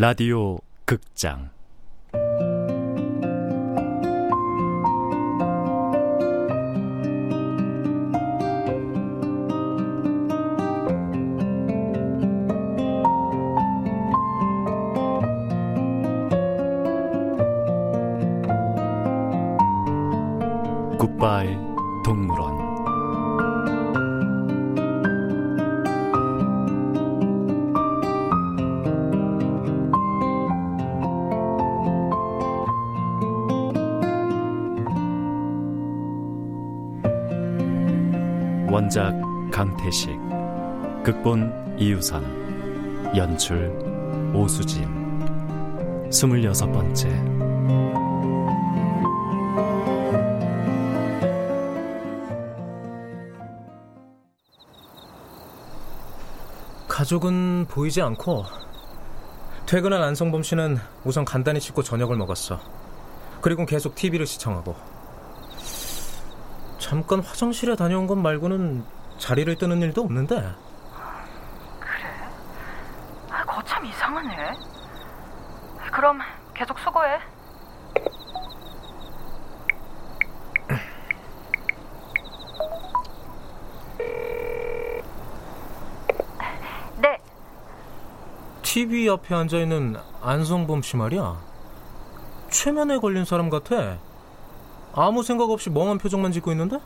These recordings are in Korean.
라디오 극장 원작 강태식 극본 이유선 연출 오수진 스물여섯 번째 가족은 보이지 않고 퇴근한 안성범 씨는 우선 간단히 씻고 저녁을 먹었어. 그리고 계속 TV를 시청하고 잠깐 화장실에 다녀온 것 말고는 자리를 뜨는 일도 없는데 그래? 아, 거참 이상하네. 그럼 계속 수고해. 네, TV 앞에 앉아 있는 안성범 씨 말이야 최면에 걸린 사람 같아 아무 생각 없이 멍한 표정만 짓고 있는데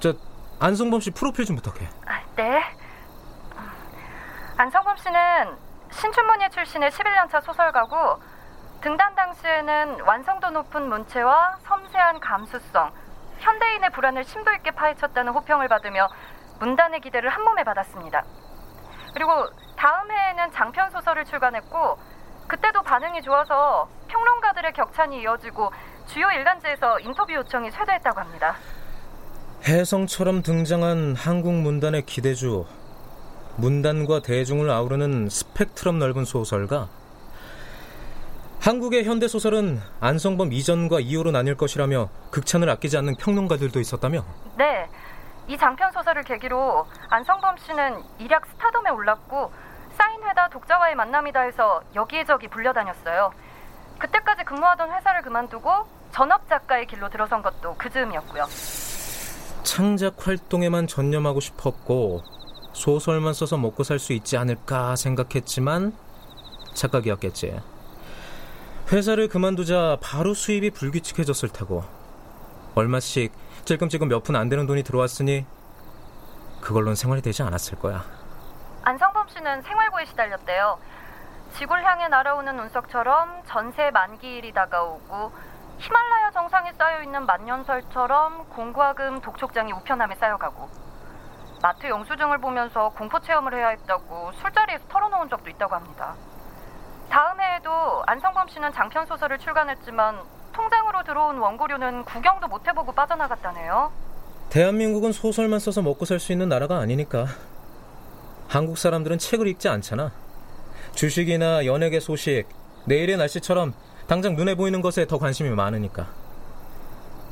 저 안성범 씨 프로필 좀 부탁해 아, 네. 음, 안성범 씨는 신춘문예 출신의 11년차 소설가고 등단 당시에는 완성도 높은 문체와 섬세한 감수성, 현대인의 불안을 심도 있게 파헤쳤다는 호평을 받으며 문단의 기대를 한 몸에 받았습니다. 그리고 다음 해에는 장편 소설을 출간했고 그때도 반응이 좋아서 평론가들의 격찬이 이어지고 주요 일간지에서 인터뷰 요청이 쇄도했다고 합니다. 혜성처럼 등장한 한국 문단의 기대주 문단과 대중을 아우르는 스펙트럼 넓은 소설가 한국의 현대 소설은 안성범 이전과 이후로 나뉠 것이라며 극찬을 아끼지 않는 평론가들도 있었다며 네, 이 장편 소설을 계기로 안성범 씨는 일약 스타덤에 올랐고 사인회다 독자와의 만남이다 해서 여기저기 불려다녔어요. 그때까지 근무하던 회사를 그만두고 전업 작가의 길로 들어선 것도 그 즈음이었고요. 창작 활동에만 전념하고 싶었고 소설만 써서 먹고 살 수 있지 않을까 생각했지만 착각이었겠지. 회사를 그만두자 바로 수입이 불규칙해졌을 테고 얼마씩 찔끔찔끔 몇 푼 안 되는 돈이 들어왔으니 그걸로는 생활이 되지 않았을 거야. 안성범 씨는 생활고에 시달렸대요. 지구를 향해 날아오는 운석처럼 전세 만기일이 다가오고 히말라야 정상에 쌓여 있는 만년설처럼 공과금 독촉장이 우편함에 쌓여가고 마트 영수증을 보면서 공포 체험을 해야 했다고 술자리에서 털어놓은 적도 있다고 합니다. 다음 해에도 안성범 씨는 장편 소설을 출간했지만 통장으로 들어온 원고료는 구경도 못 해보고 빠져나갔다네요. 대한민국은 소설만 써서 먹고 살 수 있는 나라가 아니니까. 한국 사람들은 책을 읽지 않잖아. 주식이나 연예계 소식, 내일의 날씨처럼 당장 눈에 보이는 것에 더 관심이 많으니까.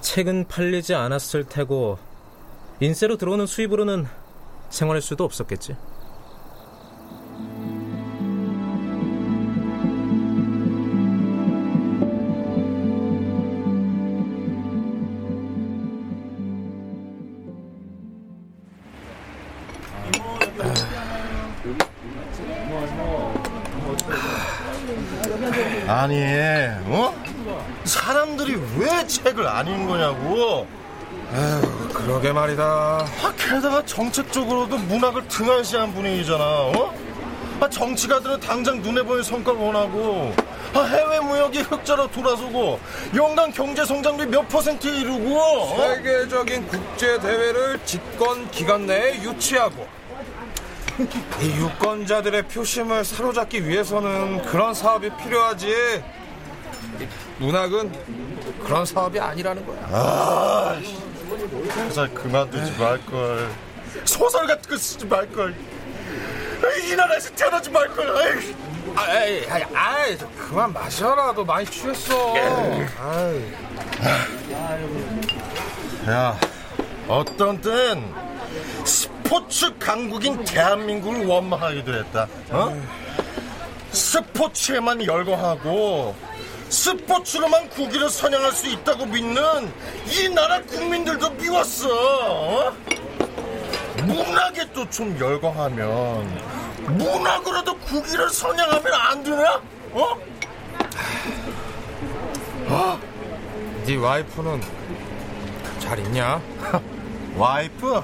책은 팔리지 않았을 테고 인세로 들어오는 수입으로는 생활할 수도 없었겠지. 말이다. 아, 게다가 정책적으로도 문학을 등한시한 분위기잖아. 어? 아, 정치가들은 당장 눈에 보이는 성과를 원하고 아, 해외 무역이 흑자로 돌아서고 연간 경제 성장률 몇 퍼센트 이루고 어? 세계적인 국제 대회를 집권 기간 내에 유치하고 이 유권자들의 표심을 사로잡기 위해서는 그런 사업이 필요하지. 문학은 그런 사업이 아니라는 거야. 아, 회사 그만두지 말걸. 소설 같은 거 쓰지 말걸. 이 나라에서 태어나지 말걸. 아이. 아, 아이, 아이, 저 그만 마셔라. 너 많이 취했어. 야, 어떤 땐 스포츠 강국인 대한민국을 원망하기도 했다. 어? 스포츠에만 열거하고 스포츠로만 국위를 선양할 수 있다고 믿는 이 나라 국민들도 미웠어. 어? 문학에 또 좀 열거하면 문학으로도 국위를 선양하면 안 되나? 어? 어? 네 와이프는 잘 있냐? 와이프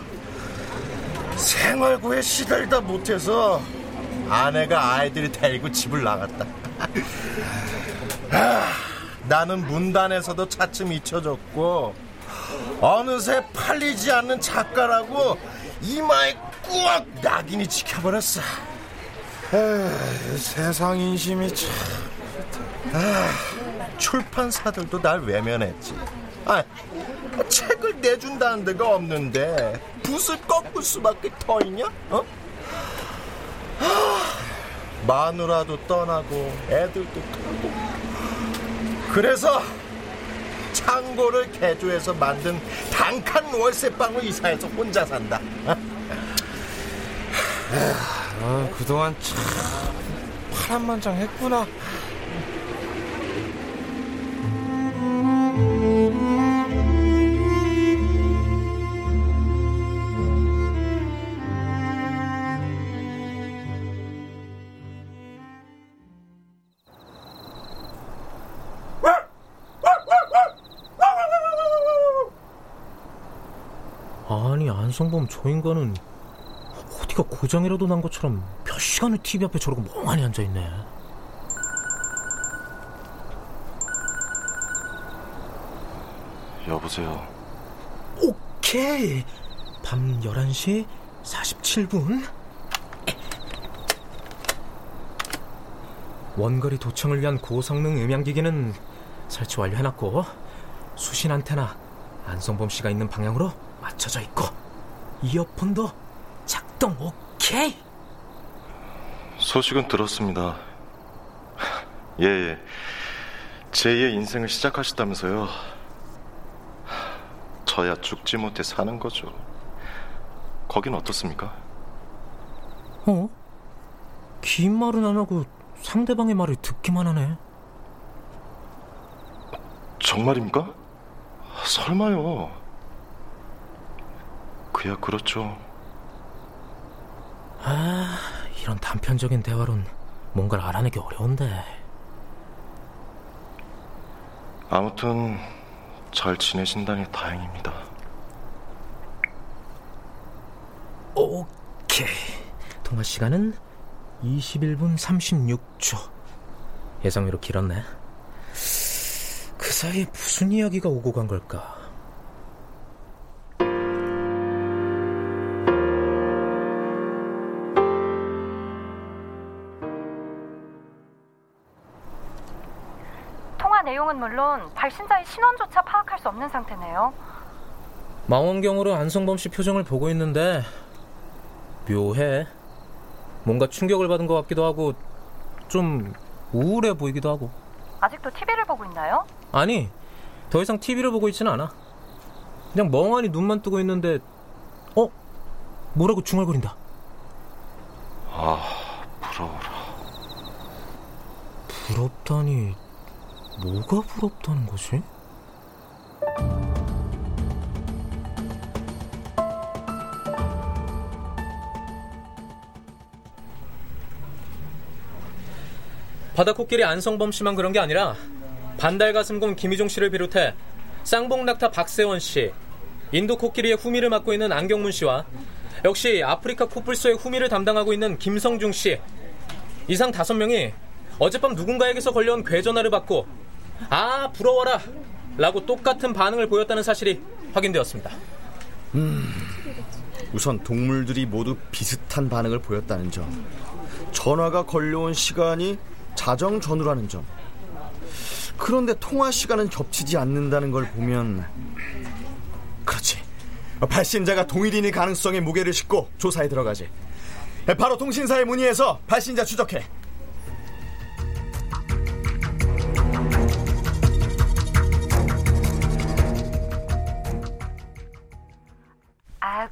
생활고에 시달다 못해서 아내가 아이들이 데리고 집을 나갔다. 아, 나는 문단에서도 차츰 잊혀졌고 어느새 팔리지 않는 작가라고 이마에 꾹 낙인이 지켜버렸어. 에이, 세상 인심이 참. 아, 출판사들도 날 외면했지. 아, 책을 내준다는 데가 없는데 붓을 꺾을 수밖에 더 있냐? 어? 마누라도 떠나고 애들도 크고 그래서 창고를 개조해서 만든 단칸 월세방을 이사해서 혼자 산다 아, 그동안 참 파란만장했구나. 안성범 저 인간은 어디가 고장이라도 난 것처럼 몇 시간을 TV 앞에 저러고 멍하니 앉아있네. 여보세요? 오케이. 밤 11시 47분. 원거리 도청을 위한 고성능 음향기기는 설치 완료해놨고 수신 안테나 안성범 씨가 있는 방향으로 맞춰져 있고 이어폰도 작동 오케이 소식은 들었습니다. 예, 예. 제2의 인생을 시작하셨다면서요. 저야 죽지 못해 사는 거죠. 거긴 어떻습니까? 어? 긴 말은 안 하고 상대방의 말을 듣기만 하네 정말입니까? 설마요. 그야 그렇죠. 아 이런 단편적인 대화론 뭔가를 알아내기 어려운데. 아무튼 잘 지내신다니 다행입니다. 오케이. 통화 시간은 21분 36초. 예상외로 길었네. 그 사이에 무슨 이야기가 오고 간 걸까 물론 발신자의 신원조차 파악할 수 없는 상태네요. 망원경으로 안성범 씨 표정을 보고 있는데 묘해 뭔가 충격을 받은 것 같기도 하고 좀 우울해 보이기도 하고 아직도 TV를 보고 있나요? 아니 더 이상 TV를 보고 있지는 않아 그냥 멍하니 눈만 뜨고 있는데 어? 뭐라고 중얼거린다 아, 부러워라. 부럽다니 뭐가 부럽다는 거지? 바다 코끼리 안성범 씨만 그런 게 아니라 반달가슴곰 김희종 씨를 비롯해 쌍봉낙타 박세원 씨, 인도 코끼리의 후미를 맡고 있는 안경문 씨와 역시 아프리카 코뿔소의 후미를 담당하고 있는 김성중 씨 이상 다섯 명이 어젯밤 누군가에게서 걸려온 괴전화를 받고 아 부러워라 라고 똑같은 반응을 보였다는 사실이 확인되었습니다. 우선 동물들이 모두 비슷한 반응을 보였다는 점. 전화가 걸려온 시간이 자정 전후라는 점. 그런데 통화 시간은 겹치지 않는다는 걸 보면 그렇지. 발신자가 동일인일 가능성의 무게를 싣고 조사에 들어가지. 바로 통신사에 문의해서 발신자 추적해.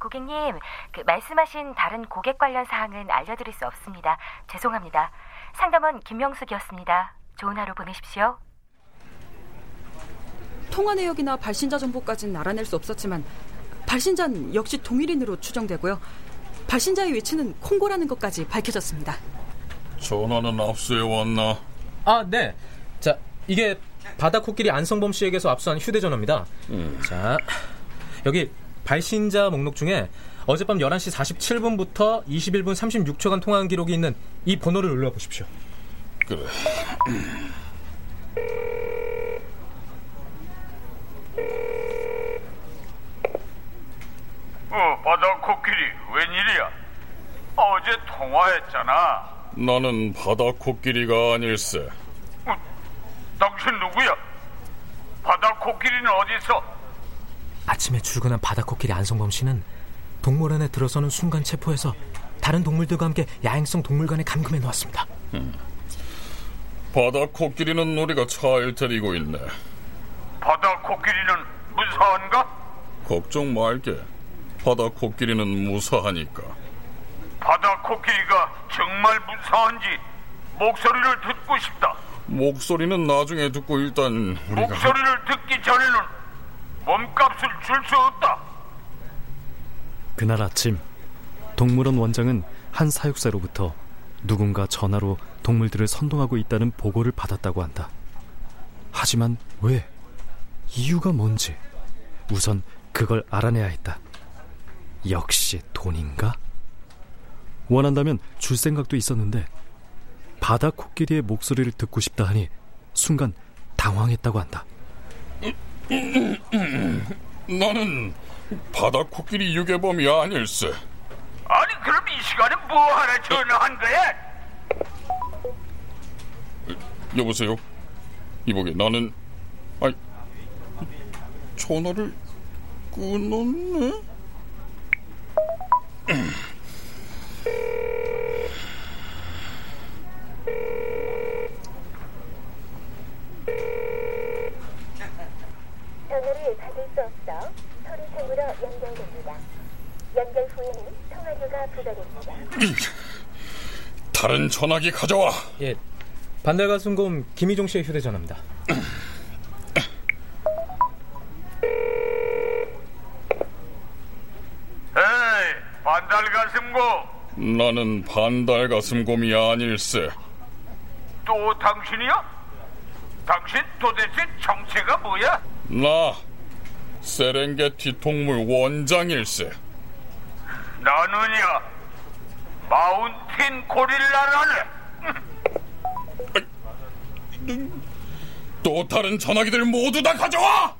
고객님, 그 말씀하신 다른 고객 관련 사항은 알려드릴 수 없습니다. 죄송합니다. 상담원 김명숙이었습니다. 좋은 하루 보내십시오. 통화 내역이나 발신자 정보까지는 알아낼 수 없었지만 발신자는 역시 동일인으로 추정되고요. 발신자의 위치는 콩고라는 것까지 밝혀졌습니다. 전화는 압수해 왔나? 아, 네. 자, 이게 바다 코끼리 안성범 씨에게서 압수한 휴대전화입니다. 음. 자, 여기 발신자 목록 중에 어젯밤 11시 47분부터 21분 36초간 통화한 기록이 있는 이 번호를 눌러 보십시오. 그래. 어, 바다 코끼리, 웬일이야? 어제 통화했잖아. 나는 바다 코끼리가 아닐세. 어, 당신 누구야? 바다 코끼리는 어디서? 아침에 출근한 바다 코끼리 안성범 씨는 동물원에 들어서는 순간 체포해서 다른 동물들과 함께 야행성 동물관에 감금해 놓았습니다. 음. 바다 코끼리는 우리가 차일 데리고 있네. 바다 코끼리는 무사한가? 걱정 말게. 바다 코끼리는 무사하니까. 바다 코끼리가 정말 무사한지 목소리를 듣고 싶다. 목소리는 나중에 듣고 일단 우리가 목소리를 듣기 전에는 몸값을 줄 수 없다. 그날 아침 동물원 원장은 한 사육사로부터 누군가 전화로 동물들을 선동하고 있다는 보고를 받았다고 한다. 하지만 왜? 이유가 뭔지 우선 그걸 알아내야 했다. 역시 돈인가? 원한다면 줄 생각도 있었는데 바다 코끼리의 목소리를 듣고 싶다 하니 순간 당황했다고 한다. 나는 바다 코끼리 유괴범이 아닐세. 아니 그럼 이 시간에 뭐 하나 전화한 거야? 여보세요. 이보게 나는 아니 전화를 끊었네. 전화를 받을 수 없어 서류상으로 연결됩니다. 연결 후에는 통화료가 부과됩니다. 다른 전화기 가져와. 예, 반달가슴곰 김희종 씨의 휴대전화입니다. 에이, 반달가슴곰. 나는 반달가슴곰이 아닐세. 또 당신이야? 당신 도대체 정체가 뭐야? 나 세렝게티 동물 원장일세. 나는야 마운틴 고릴라라네. 또 다른 전화기들 모두 다 가져와!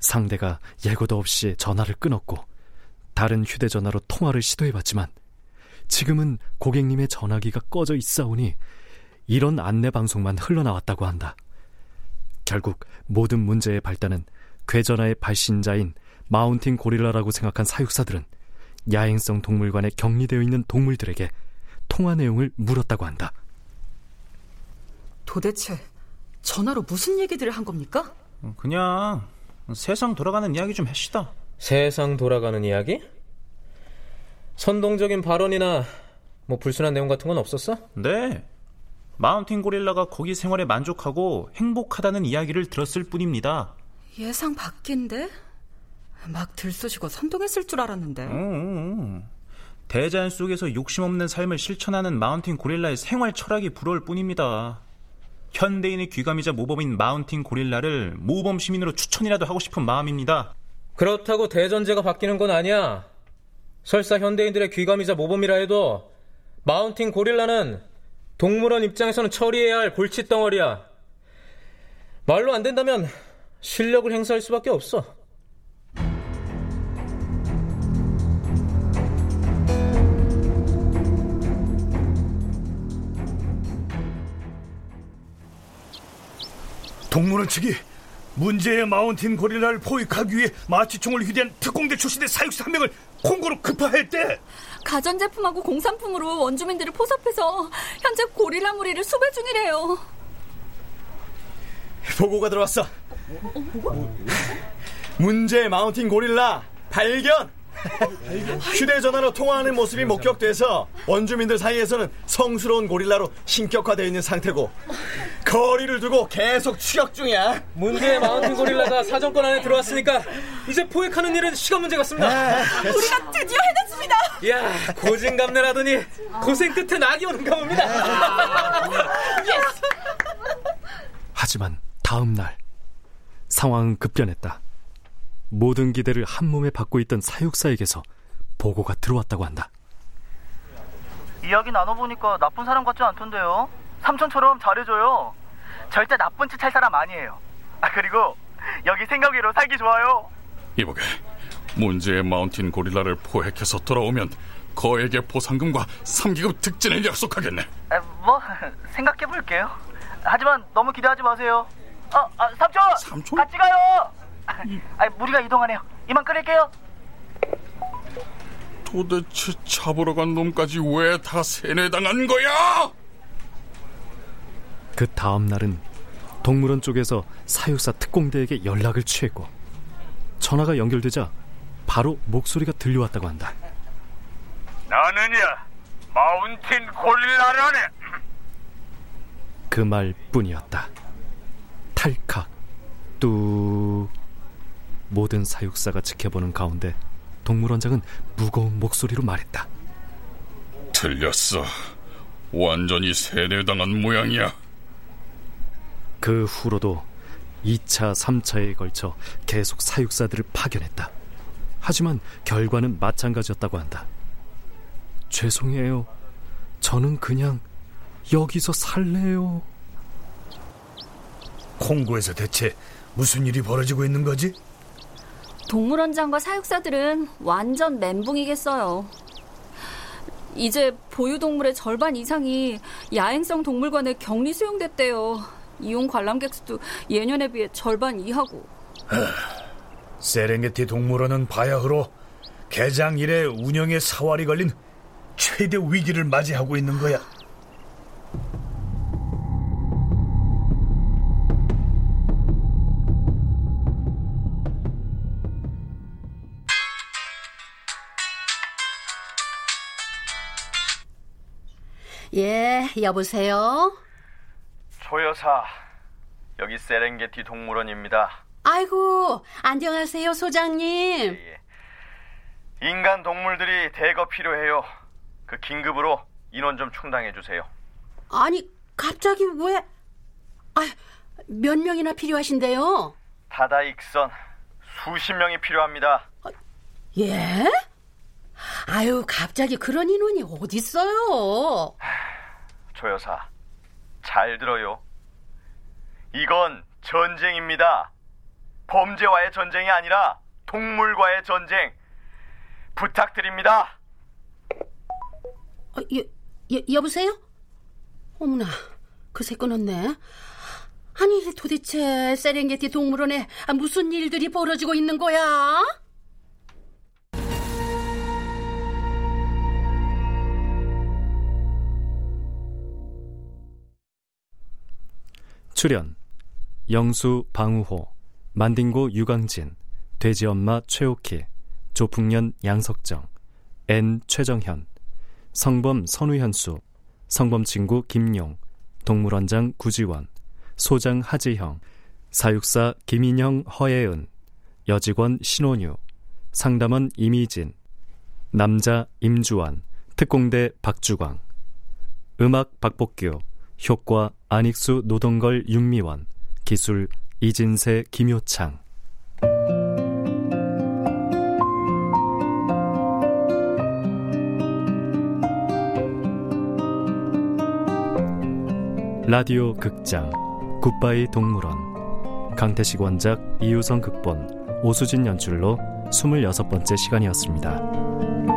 상대가 예고도 없이 전화를 끊었고 다른 휴대전화로 통화를 시도해봤지만 지금은 고객님의 전화기가 꺼져 있사오니 이런 안내 방송만 흘러나왔다고 한다. 결국 모든 문제의 발단은 괴전화의 발신자인 마운틴 고릴라라고 생각한 사육사들은 야행성 동물관에 격리되어 있는 동물들에게 통화 내용을 물었다고 한다. 도대체 전화로 무슨 얘기들을 한 겁니까? 그냥 세상 돌아가는 이야기 좀 해시다. 세상 돌아가는 이야기? 선동적인 발언이나 뭐 불순한 내용 같은 건 없었어? 네. 마운틴 고릴라가 거기 생활에 만족하고 행복하다는 이야기를 들었을 뿐입니다. 예상 밖인데? 막 들쑤시고 선동했을 줄 알았는데. 음, 음, 음. 대자연 속에서 욕심 없는 삶을 실천하는 마운틴 고릴라의 생활 철학이 부러울 뿐입니다. 현대인의 귀감이자 모범인 마운틴 고릴라를 모범 시민으로 추천이라도 하고 싶은 마음입니다. 그렇다고 대전제가 바뀌는 건 아니야. 설사 현대인들의 귀감이자 모범이라 해도 마운틴 고릴라는 동물원 입장에서는 처리해야 할 골칫덩어리야. 말로 안 된다면 실력을 행사할 수밖에 없어. 동물원 측이 문제의 마운틴 고릴라를 포획하기 위해 마취총을 휴대한 특공대 출신의 사육사 한 명을 콩고로 급파했대. 가전제품하고 공산품으로 원주민들을 포섭해서 현재 고릴라 무리를 수배 중이래요. 보고가 들어왔어. 문제 마운틴 고릴라 발견! 휴대전화로 통화하는 모습이 목격돼서 원주민들 사이에서는 성스러운 고릴라로 신격화되어 있는 상태고 거리를 두고 계속 추격 중이야. 문제의 마운틴 고릴라가 사정권 안에 들어왔으니까 이제 포획하는 일은 시간 문제 같습니다. 우리가 드디어 해냈습니다. 이야 고진감래라더니 고생 끝에 낙이 오는가 봅니다. 하지만 다음 날 상황은 급변했다. 모든 기대를 한 몸에 받고 있던 사육사에게서 보고가 들어왔다고 한다. 이야기 나눠보니까 나쁜 사람 같지 않던데요. 삼촌처럼 잘해줘요. 절대 나쁜 짓 할 사람 아니에요. 아 그리고 여기 생각외로 살기 좋아요. 이보게 문제의 마운틴 고릴라를 포획해서 돌아오면 거에게 보상금과 3기급 특진을 약속하겠네. 아, 뭐 생각해 볼게요. 하지만 너무 기대하지 마세요. 아, 아 삼촌! 삼촌? 같이 가요! 아, 무리가 이동하네요. 이만 끊을게요. 도대체 잡으러 간 놈까지 왜 다 세뇌당한 거야? 그 다음 날은 동물원 쪽에서 사육사 특공대에게 연락을 취했고 전화가 연결되자 바로 목소리가 들려왔다고 한다. 나느냐 마운틴 고릴라라네. 그 말뿐이었다. 탈칵 뚜 모든 사육사가 지켜보는 가운데 동물원장은 무거운 목소리로 말했다. 틀렸어. 완전히 세뇌당한 모양이야. 그 후로도 2차, 3차에 걸쳐 계속 사육사들을 파견했다. 하지만 결과는 마찬가지였다고 한다. 죄송해요. 저는 그냥 여기서 살래요. 콩고에서 대체 무슨 일이 벌어지고 있는 거지? 동물원장과 사육사들은 완전 멘붕이겠어요. 이제 보유동물의 절반 이상이 야행성 동물관에 격리 수용됐대요. 이용 관람객 수도 예년에 비해 절반 이하고. 세렝게티 동물원은 바야흐로 개장 이래 운영에 사활이 걸린 최대 위기를 맞이하고 있는 거야. 여보세요? 조여사, 여기 세렝게티 동물원입니다. 아이고, 안녕하세요, 소장님. 인간 동물들이 대거 필요해요. 그 긴급으로 인원 좀 충당해 주세요. 아니, 갑자기 왜? 아, 몇 명이나 필요하신데요? 다다익선 수십 명이 필요합니다. 예? 아유, 갑자기 그런 인원이 어딨어요? 조여사, 잘 들어요. 이건 전쟁입니다. 범죄와의 전쟁이 아니라 동물과의 전쟁. 부탁드립니다. 어, 여, 여, 여보세요? 어머나, 그새 끊었네. 아니, 도대체 세렝게티 동물원에 무슨 일들이 벌어지고 있는 거야? 출연 영수 방우호 만딩고 유강진 돼지엄마 최옥희 조풍년 양석정 N 최정현 성범 선우현수 성범 친구 김용 동물원장 구지원 소장 하지형 사육사 김인영 허예은 여직원 신원유 상담원 이미진 남자 임주환 특공대 박주광 음악 박복규 효과 안익수 노동걸 윤미원 기술 이진세 김효창 라디오 극장 굿바이 동물원 강태식 원작 이유성 극본 오수진 연출로 26번째 시간이었습니다.